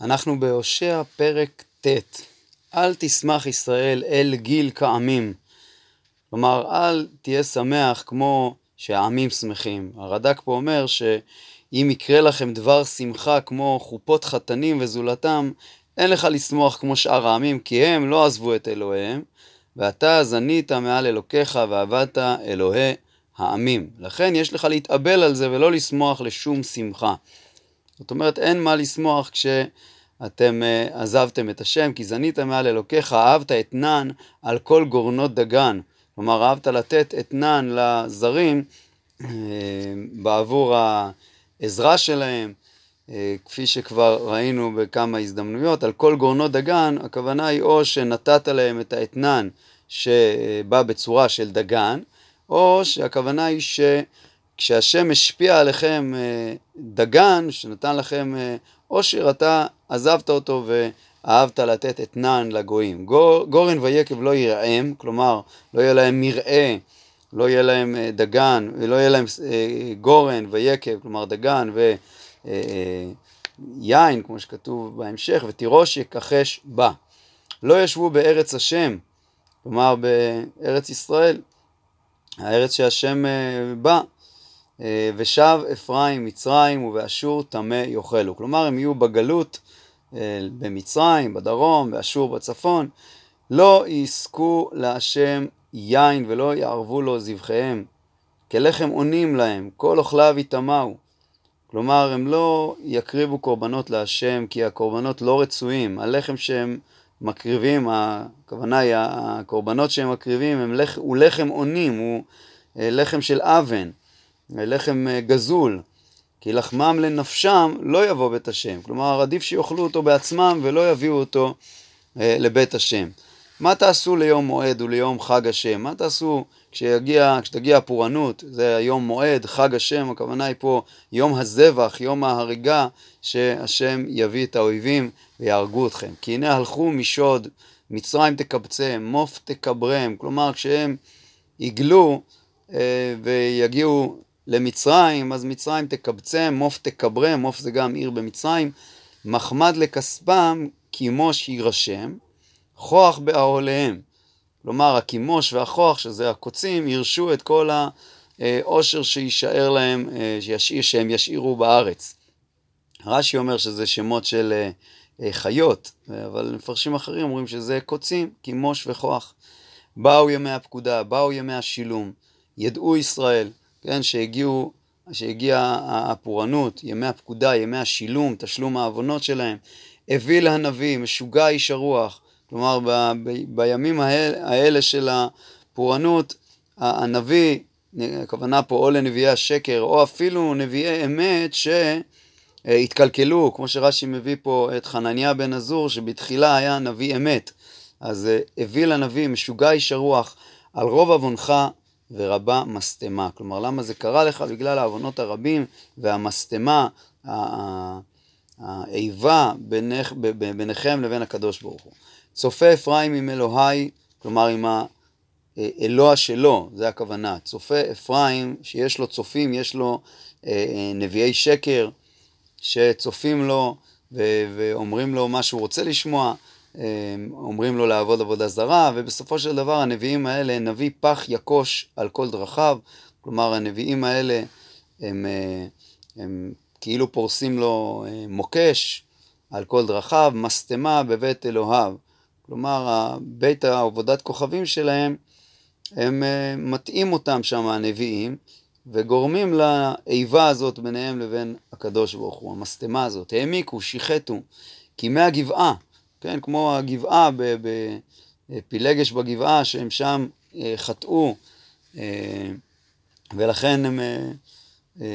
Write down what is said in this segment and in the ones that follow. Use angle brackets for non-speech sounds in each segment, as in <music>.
אנחנו בהושע פרק ט' אל תשמח ישראל אל גיל כעמים. כלומר, אל תהיה שמח כמו שהעמים שמחים. הרד"ק פה אומר שאם יקרה לכם דבר שמחה כמו חופות חתנים וזולתם, אין לך לשמוח כמו שאר העמים, כי הם לא עזבו את אלוהיהם, ואתה זנית מעל אלוקיך ועבדת אלוהי העמים. לכן יש לך להתאבל על זה ולא לשמוח לשום שמחה. זאת אומרת, אין מה לשמוח כשאתם uh, עזבתם את השם, כי זנית מעל אלוקיך, אהבת אתנן על כל גורנות דגן. כלומר, אהבת לתת אתנן לזרים uh, בעבור העזרה שלהם, uh, כפי שכבר ראינו בכמה הזדמנויות, על כל גורנות דגן, הכוונה היא או שנתת להם את האתנן שבא בצורה של דגן, או שהכוונה היא ש... כשהשם השפיע עליכם אה, דגן, שנתן לכם אה, עושר, אתה עזבת אותו ואהבת לתת אתנן לגויים. גור, גורן ויקב לא יראם, כלומר, לא יהיה להם מרעה, לא יהיה להם אה, דגן, ולא יהיה להם גורן ויקב, כלומר דגן ויין, כמו שכתוב בהמשך, ותירוש יכחש בה. לא ישבו בארץ השם, כלומר בארץ ישראל, הארץ שהשם בא. אה, ושב אפרים מצרים ובאשור טמא יאכלו. כלומר הם יהיו בגלות אה, במצרים, בדרום, באשור בצפון, לא יזכו להשם יין ולא יערבו לו זבחיהם, כלחם עונים להם, כל אוכליו יטמאו. כלומר, הם לא יקריבו קורבנות להשם כי הקורבנות לא רצויים. הלחם שהם מקריבים, הכוונה היא, הקורבנות שהם מקריבים הם לח, הוא לחם עונים, הוא אה, לחם של אבן. לחם אה, גזול, כי לחמם לנפשם לא יבוא בית השם. כלומר, עדיף שיאכלו אותו בעצמם ולא יביאו אותו אה, לבית השם. מה תעשו ליום מועד וליום חג השם? מה תעשו כשיגיע, כשתגיע הפורענות, זה היום מועד, חג השם, הכוונה היא פה יום הזבח, יום ההריגה, שהשם יביא את האויבים ויהרגו אתכם. כי הנה הלכו משוד, מצרים תקבצם, מוף תקברם, כלומר כשהם יגלו אה, ויגיעו למצרים, אז מצרים תקבצם, מוף תקברם, מוף זה גם עיר במצרים, מחמד לכספם, כימוש יירשם, כוח באהליהם. כלומר, הכימוש והכוח, שזה הקוצים, ירשו את כל העושר שיישאר להם, אה, שישאיר, שהם ישאירו בארץ. רש"י אומר שזה שמות של אה, אה, חיות, אבל מפרשים אחרים אומרים שזה קוצים, כימוש וכוח. באו ימי הפקודה, באו ימי השילום, ידעו ישראל. כן, שהגיעו, שהגיעה הפורענות, ימי הפקודה, ימי השילום, תשלום העוונות שלהם, הביא להנביא, משוגע איש הרוח, כלומר ב, ב, בימים האלה, האלה של הפורענות, הנביא, הכוונה פה או לנביאי השקר, או אפילו נביאי אמת שהתקלקלו, כמו שרש"י מביא פה את חנניה בן עזור, שבתחילה היה נביא אמת. אז הביא לנביא, משוגע איש הרוח, על רוב עוונך ורבה משטמה. כלומר, למה זה קרה לך? בגלל העוונות הרבים והמשטמה, האיבה בינך, ביניכם לבין הקדוש ברוך הוא. צופה אפרים עם אלוהי, כלומר עם האלוה שלו, זה הכוונה. צופה אפרים, שיש לו צופים, יש לו אה, אה, נביאי שקר, שצופים לו ואומרים לו מה שהוא רוצה לשמוע. אומרים לו לעבוד עבודה זרה, ובסופו של דבר הנביאים האלה, נביא פח יקוש על כל דרכיו, כלומר הנביאים האלה הם, אה, הם כאילו פורסים לו אה, מוקש על כל דרכיו, משטמה בבית אלוהיו. כלומר, בית העבודת כוכבים שלהם, הם אה, מטעים אותם שם הנביאים, וגורמים לאיבה הזאת ביניהם לבין הקדוש ברוך הוא, המשטמה הזאת. העמיקו, שיחטו, כי מהגבעה, כן, כמו הגבעה, בפילגש בגבעה, שהם שם אה, חטאו, אה, ולכן הם אה,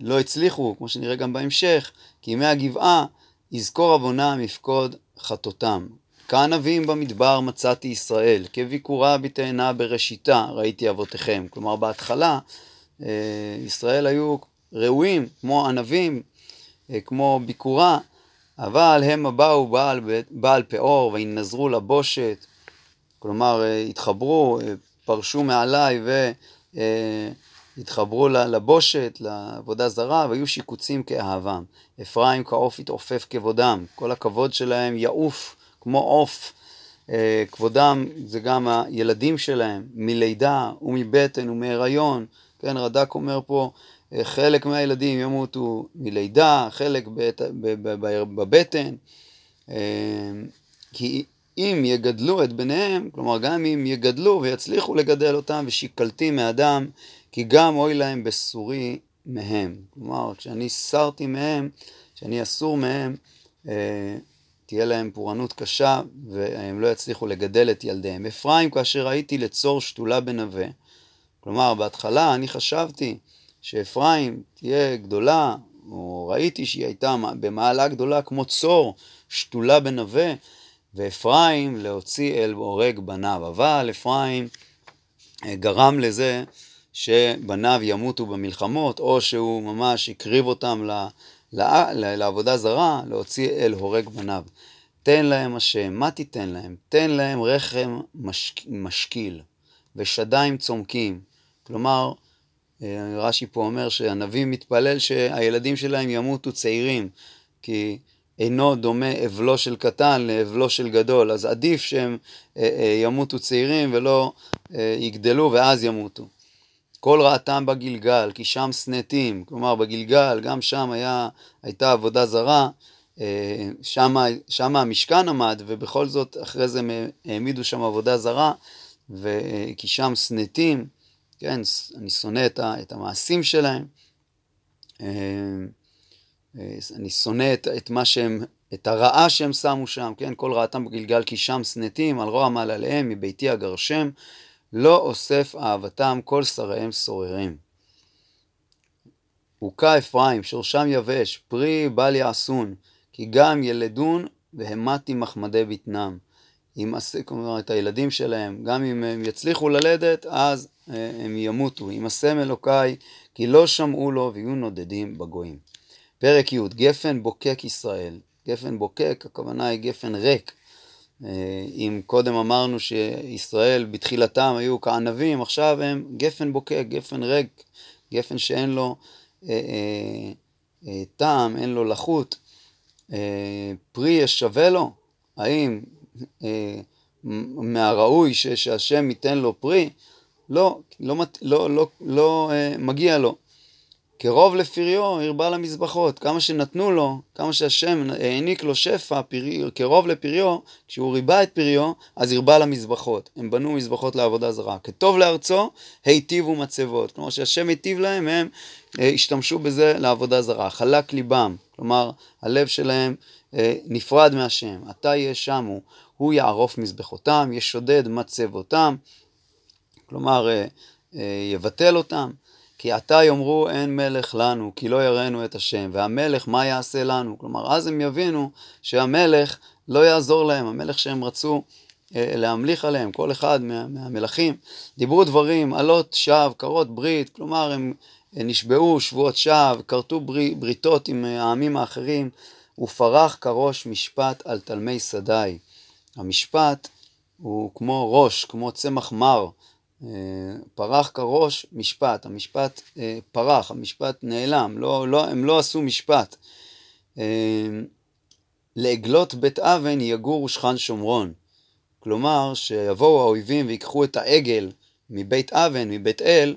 לא הצליחו, כמו שנראה גם בהמשך, כי ימי הגבעה יזכור עוונם יפקוד חטאותם. כענבים במדבר מצאתי ישראל, כביקורה בתאנה בראשיתה ראיתי אבותיכם. כלומר, בהתחלה ישראל היו ראויים, כמו ענבים, כמו ביקורה, אבל הם באו בעל, בעל פאור וינזרו לבושת, כלומר אה, התחברו, אה, פרשו מעליי התחברו לבושת, לעבודה זרה, והיו שיקוצים כאהבם. אפרים כעוף התעופף כבודם, כל הכבוד שלהם יעוף כמו עוף. אה, כבודם זה גם הילדים שלהם, מלידה ומבטן ומהיריון. כן, רד"ק אומר פה, אה, חלק מהילדים ימותו מלידה, חלק בבטן. אה, כי אם יגדלו את בניהם, כלומר גם אם יגדלו ויצליחו לגדל אותם ושיקלתי מאדם, כי גם אוי להם בסורי מהם. כלומר, כשאני סרתי מהם, כשאני אסור מהם, אה, תהיה להם פורענות קשה והם לא יצליחו לגדל את ילדיהם. אפרים, כאשר הייתי לצור שתולה בנווה, כלומר, בהתחלה אני חשבתי שאפרים תהיה גדולה, או ראיתי שהיא הייתה במעלה גדולה כמו צור שתולה בנווה, ואפרים להוציא אל הורג בניו. אבל אפרים אה, גרם לזה שבניו ימותו במלחמות, או שהוא ממש הקריב אותם ל, ל, ל, לעבודה זרה, להוציא אל הורג בניו. תן להם השם, מה תיתן להם? תן להם רחם משק, משקיל ושדיים צומקים. כלומר, רש"י פה אומר שהנביא מתפלל שהילדים שלהם ימותו צעירים, כי אינו דומה אבלו של קטן לאבלו של גדול, אז עדיף שהם אה, אה, ימותו צעירים ולא יגדלו ואז ימותו. כל רעתם בגלגל, כי שם סנטים, כלומר בגלגל, גם שם היה, הייתה עבודה זרה, שם, שם המשכן עמד, ובכל זאת אחרי זה הם העמידו שם עבודה זרה, כי שם סנטים, כן, אני שונא את, ה, את המעשים שלהם, אה, אה, אני שונא את, את מה שהם, את הרעה שהם שמו שם, כן, כל רעתם בגלגל כי שם שנאתים, על רוע מעלליהם, מביתי אגרשם, לא אוסף אהבתם כל שריהם סוררים. הוכה אפרים, שורשם יבש, פרי בל יעשון, כי גם ילדון והמתי מחמדי בטנם. אם, כלומר, את הילדים שלהם, גם אם הם יצליחו ללדת, אז הם ימותו. הסם אלוקיי, כי לא שמעו לו ויהיו נודדים בגויים. פרק י' גפן בוקק ישראל. גפן בוקק, הכוונה היא גפן ריק. אה, אם קודם אמרנו שישראל בתחילתם היו כענבים, עכשיו הם גפן בוקק, גפן ריק, גפן שאין לו אה, אה, אה, טעם, אין לו לחות. אה, פרי ישווה לו? האם אה, מהראוי שהשם ייתן לו פרי? לא, לא, לא, לא, לא אה, מגיע לו. קרוב לפריו הרבה למזבחות, כמה שנתנו לו, כמה שהשם העניק לו שפע, פרי, קרוב לפריו, כשהוא ריבה את פריו, אז הרבה למזבחות. הם בנו מזבחות לעבודה זרה. כטוב לארצו, היטיבו מצבות. כלומר, שהשם היטיב להם, הם אה, השתמשו בזה לעבודה זרה. חלק ליבם, כלומר, הלב שלהם אה, נפרד מהשם. עתה יהיה שמו, הוא יערוף מזבחותם, ישודד מצבותם. כלומר, אה, אה, יבטל אותם. כי עתה יאמרו אין מלך לנו, כי לא יראנו את השם, והמלך מה יעשה לנו? כלומר, אז הם יבינו שהמלך לא יעזור להם, המלך שהם רצו אה, להמליך עליהם, כל אחד מה, מהמלכים. דיברו דברים, עלות שווא, קרות ברית, כלומר, הם נשבעו שבועות שווא, כרתו ברית, בריתות עם העמים האחרים, ופרח כראש משפט על תלמי שדי. המשפט הוא כמו ראש, כמו צמח מר. אה, פרח כראש משפט, המשפט אה, פרח, המשפט נעלם, לא, לא, הם לא עשו משפט. אה, לעגלות בית אבן יגור שכן שומרון. כלומר, שיבואו האויבים ויקחו את העגל מבית אבן, מבית אל,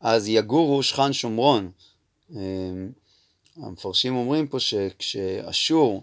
אז יגורו שכן שומרון. המפרשים אומרים פה שכשאשור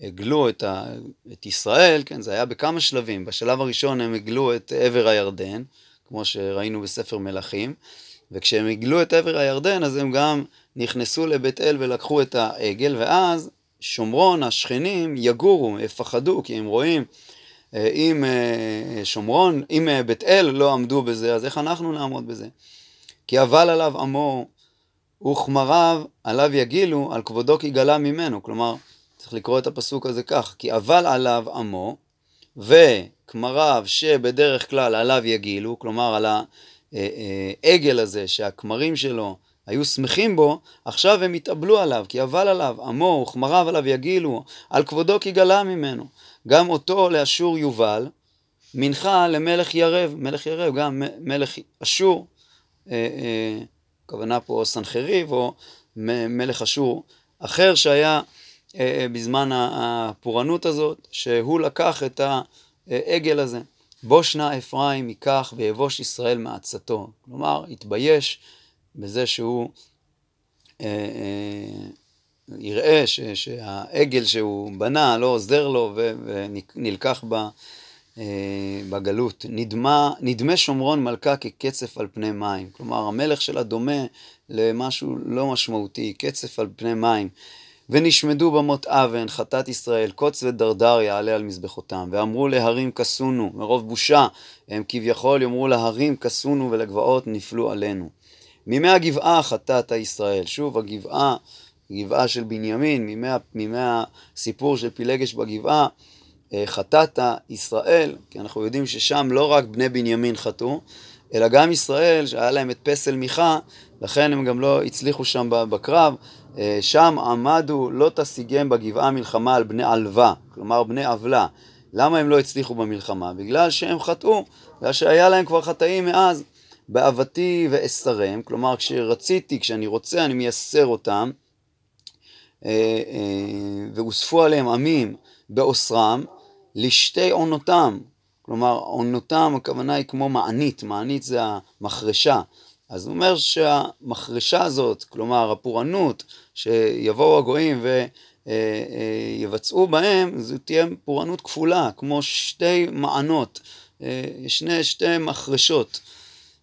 הגלו את, ה, את ישראל, כן, זה היה בכמה שלבים. בשלב הראשון הם הגלו את עבר הירדן, כמו שראינו בספר מלכים, וכשהם הגלו את עבר הירדן, אז הם גם נכנסו לבית אל ולקחו את העגל, ואז שומרון, השכנים, יגורו, יפחדו, כי הם רואים, אה, אם אה, שומרון, אם אה, בית אל לא עמדו בזה, אז איך אנחנו נעמוד בזה? כי אבל עליו עמו וכמריו עליו יגילו, על כבודו כי גלה ממנו. כלומר, צריך לקרוא את הפסוק הזה כך, כי אבל עליו עמו, וכמריו שבדרך כלל עליו יגילו, כלומר על העגל הזה שהכמרים שלו היו שמחים בו, עכשיו הם יתאבלו עליו, כי אבל עליו עמו וכמריו עליו יגילו, על כבודו כי גלה ממנו. גם אותו לאשור יובל, מנחה למלך ירב, מלך ירב, גם מלך אשור, אה, אה, הכוונה פה סנחריב או מלך אשור אחר שהיה בזמן הפורענות הזאת, שהוא לקח את העגל הזה. בוש נא אפרים ייקח ויבוש ישראל מעצתו. כלומר, התבייש בזה שהוא אה, אה, יראה ש, שהעגל שהוא בנה לא עוזר לו ונלקח ב, אה, בגלות. נדמה, נדמה שומרון מלכה כקצף על פני מים. כלומר, המלך שלה דומה למשהו לא משמעותי, קצף על פני מים. ונשמדו במות אבן, חטאת ישראל, קוץ ודרדר יעלה על מזבחותם. ואמרו להרים כסונו, מרוב בושה, הם כביכול יאמרו להרים כסונו ולגבעות נפלו עלינו. מימי הגבעה חטאת ישראל. שוב, הגבעה, גבעה של בנימין, מימי, מימי הסיפור של פילגש בגבעה, אה, חטאת ישראל, כי אנחנו יודעים ששם לא רק בני בנימין חטאו, אלא גם ישראל, שהיה להם את פסל מיכה, לכן הם גם לא הצליחו שם בקרב. אה, שם עמדו לא תשיגם בגבעה מלחמה על בני עלווה, כלומר בני עוולה. למה הם לא הצליחו במלחמה? בגלל שהם חטאו, בגלל שהיה להם כבר חטאים מאז. באהבתי ואסרם, כלומר כשרציתי, כשאני רוצה, אני מייסר אותם, אה, אה, והוספו עליהם עמים באוסרם, לשתי עונותם. כלומר, עונותם, הכוונה היא כמו מענית, מענית זה המחרשה. אז הוא אומר שהמחרשה הזאת, כלומר הפורענות, שיבואו הגויים ויבצעו אה, בהם, זו תהיה פורענות כפולה, כמו שתי מענות, שני, שתי מחרשות.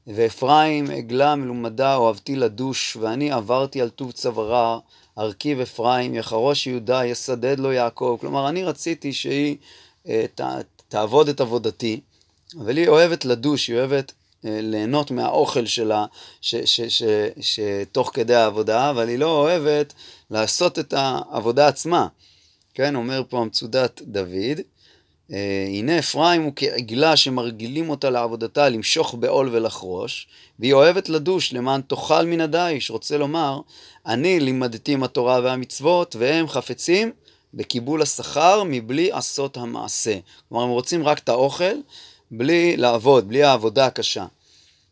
ואפרים עגלה מלומדה אוהבתי לדוש, ואני עברתי על טוב צווארה, ארכיב אפרים, יחרוש יהודה, יסדד לו יעקב. כלומר, אני רציתי שהיא אה, ת, תעבוד את עבודתי, אבל היא אוהבת לדוש, היא אוהבת אה, ליהנות מהאוכל שלה, שתוך כדי העבודה, אבל היא לא אוהבת לעשות את העבודה עצמה. כן, אומר פה המצודת דוד. אה, הנה אפרים הוא כעגלה שמרגילים אותה לעבודתה למשוך בעול ולחרוש, והיא אוהבת לדוש למען תאכל מן הדיש. רוצה לומר, אני לימדתי עם התורה והמצוות, והם חפצים בקיבול השכר מבלי עשות המעשה. כלומר, הם רוצים רק את האוכל, בלי לעבוד, בלי העבודה הקשה.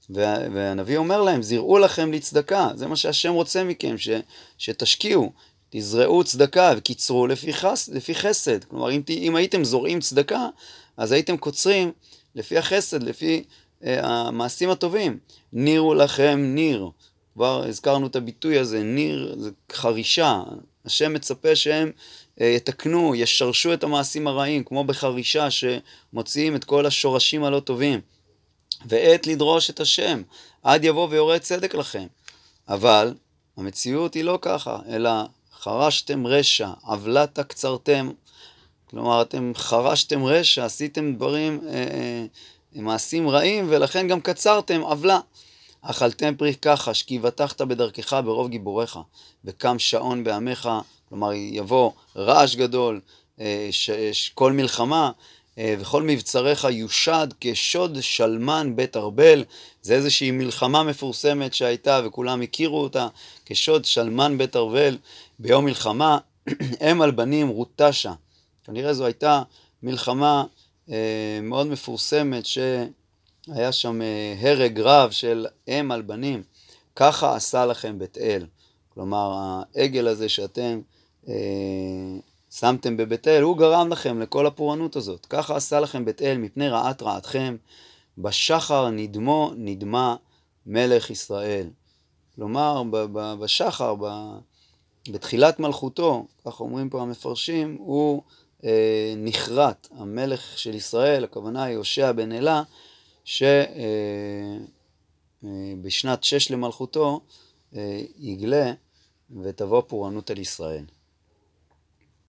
והנביא אומר להם, זירעו לכם לצדקה, זה מה שהשם רוצה מכם, ש, שתשקיעו, תזרעו צדקה וקיצרו לפי, חס, לפי חסד. כלומר, אם, אם הייתם זורעים צדקה, אז הייתם קוצרים לפי החסד, לפי אה, המעשים הטובים. נירו לכם ניר. כבר הזכרנו את הביטוי הזה, ניר זה חרישה. השם מצפה שהם יתקנו, ישרשו את המעשים הרעים, כמו בחרישה שמוציאים את כל השורשים הלא טובים. ועת לדרוש את השם, עד יבוא ויורה צדק לכם. אבל המציאות היא לא ככה, אלא חרשתם רשע, עוולת קצרתם. כלומר, אתם חרשתם רשע, עשיתם דברים, אה, אה, מעשים רעים, ולכן גם קצרתם עוולה. אכלתם פרי כחש, כי בטחת בדרכך ברוב גיבוריך, וקם שעון בעמך, כלומר יבוא רעש גדול, אה, כל מלחמה, אה, וכל מבצריך יושד כשוד שלמן בית ארבל. זה איזושהי מלחמה מפורסמת שהייתה וכולם הכירו אותה כשוד שלמן בית ארבל ביום מלחמה. <clears throat> אם על בנים רוטשה. כנראה זו הייתה מלחמה אה, מאוד מפורסמת שהיה שם אה, הרג רב של אם על בנים. ככה עשה לכם בית אל. כלומר, העגל הזה שאתם שמתם בבית אל, הוא גרם לכם לכל הפורענות הזאת. ככה עשה לכם בית אל מפני רעת רעתכם, בשחר נדמו נדמה מלך ישראל. כלומר, בשחר, בתחילת מלכותו, כך אומרים פה המפרשים, הוא אה, נחרט, המלך של ישראל, הכוונה היא הושע בן אלה, שבשנת אה, אה, שש למלכותו אה, יגלה ותבוא פורענות על ישראל.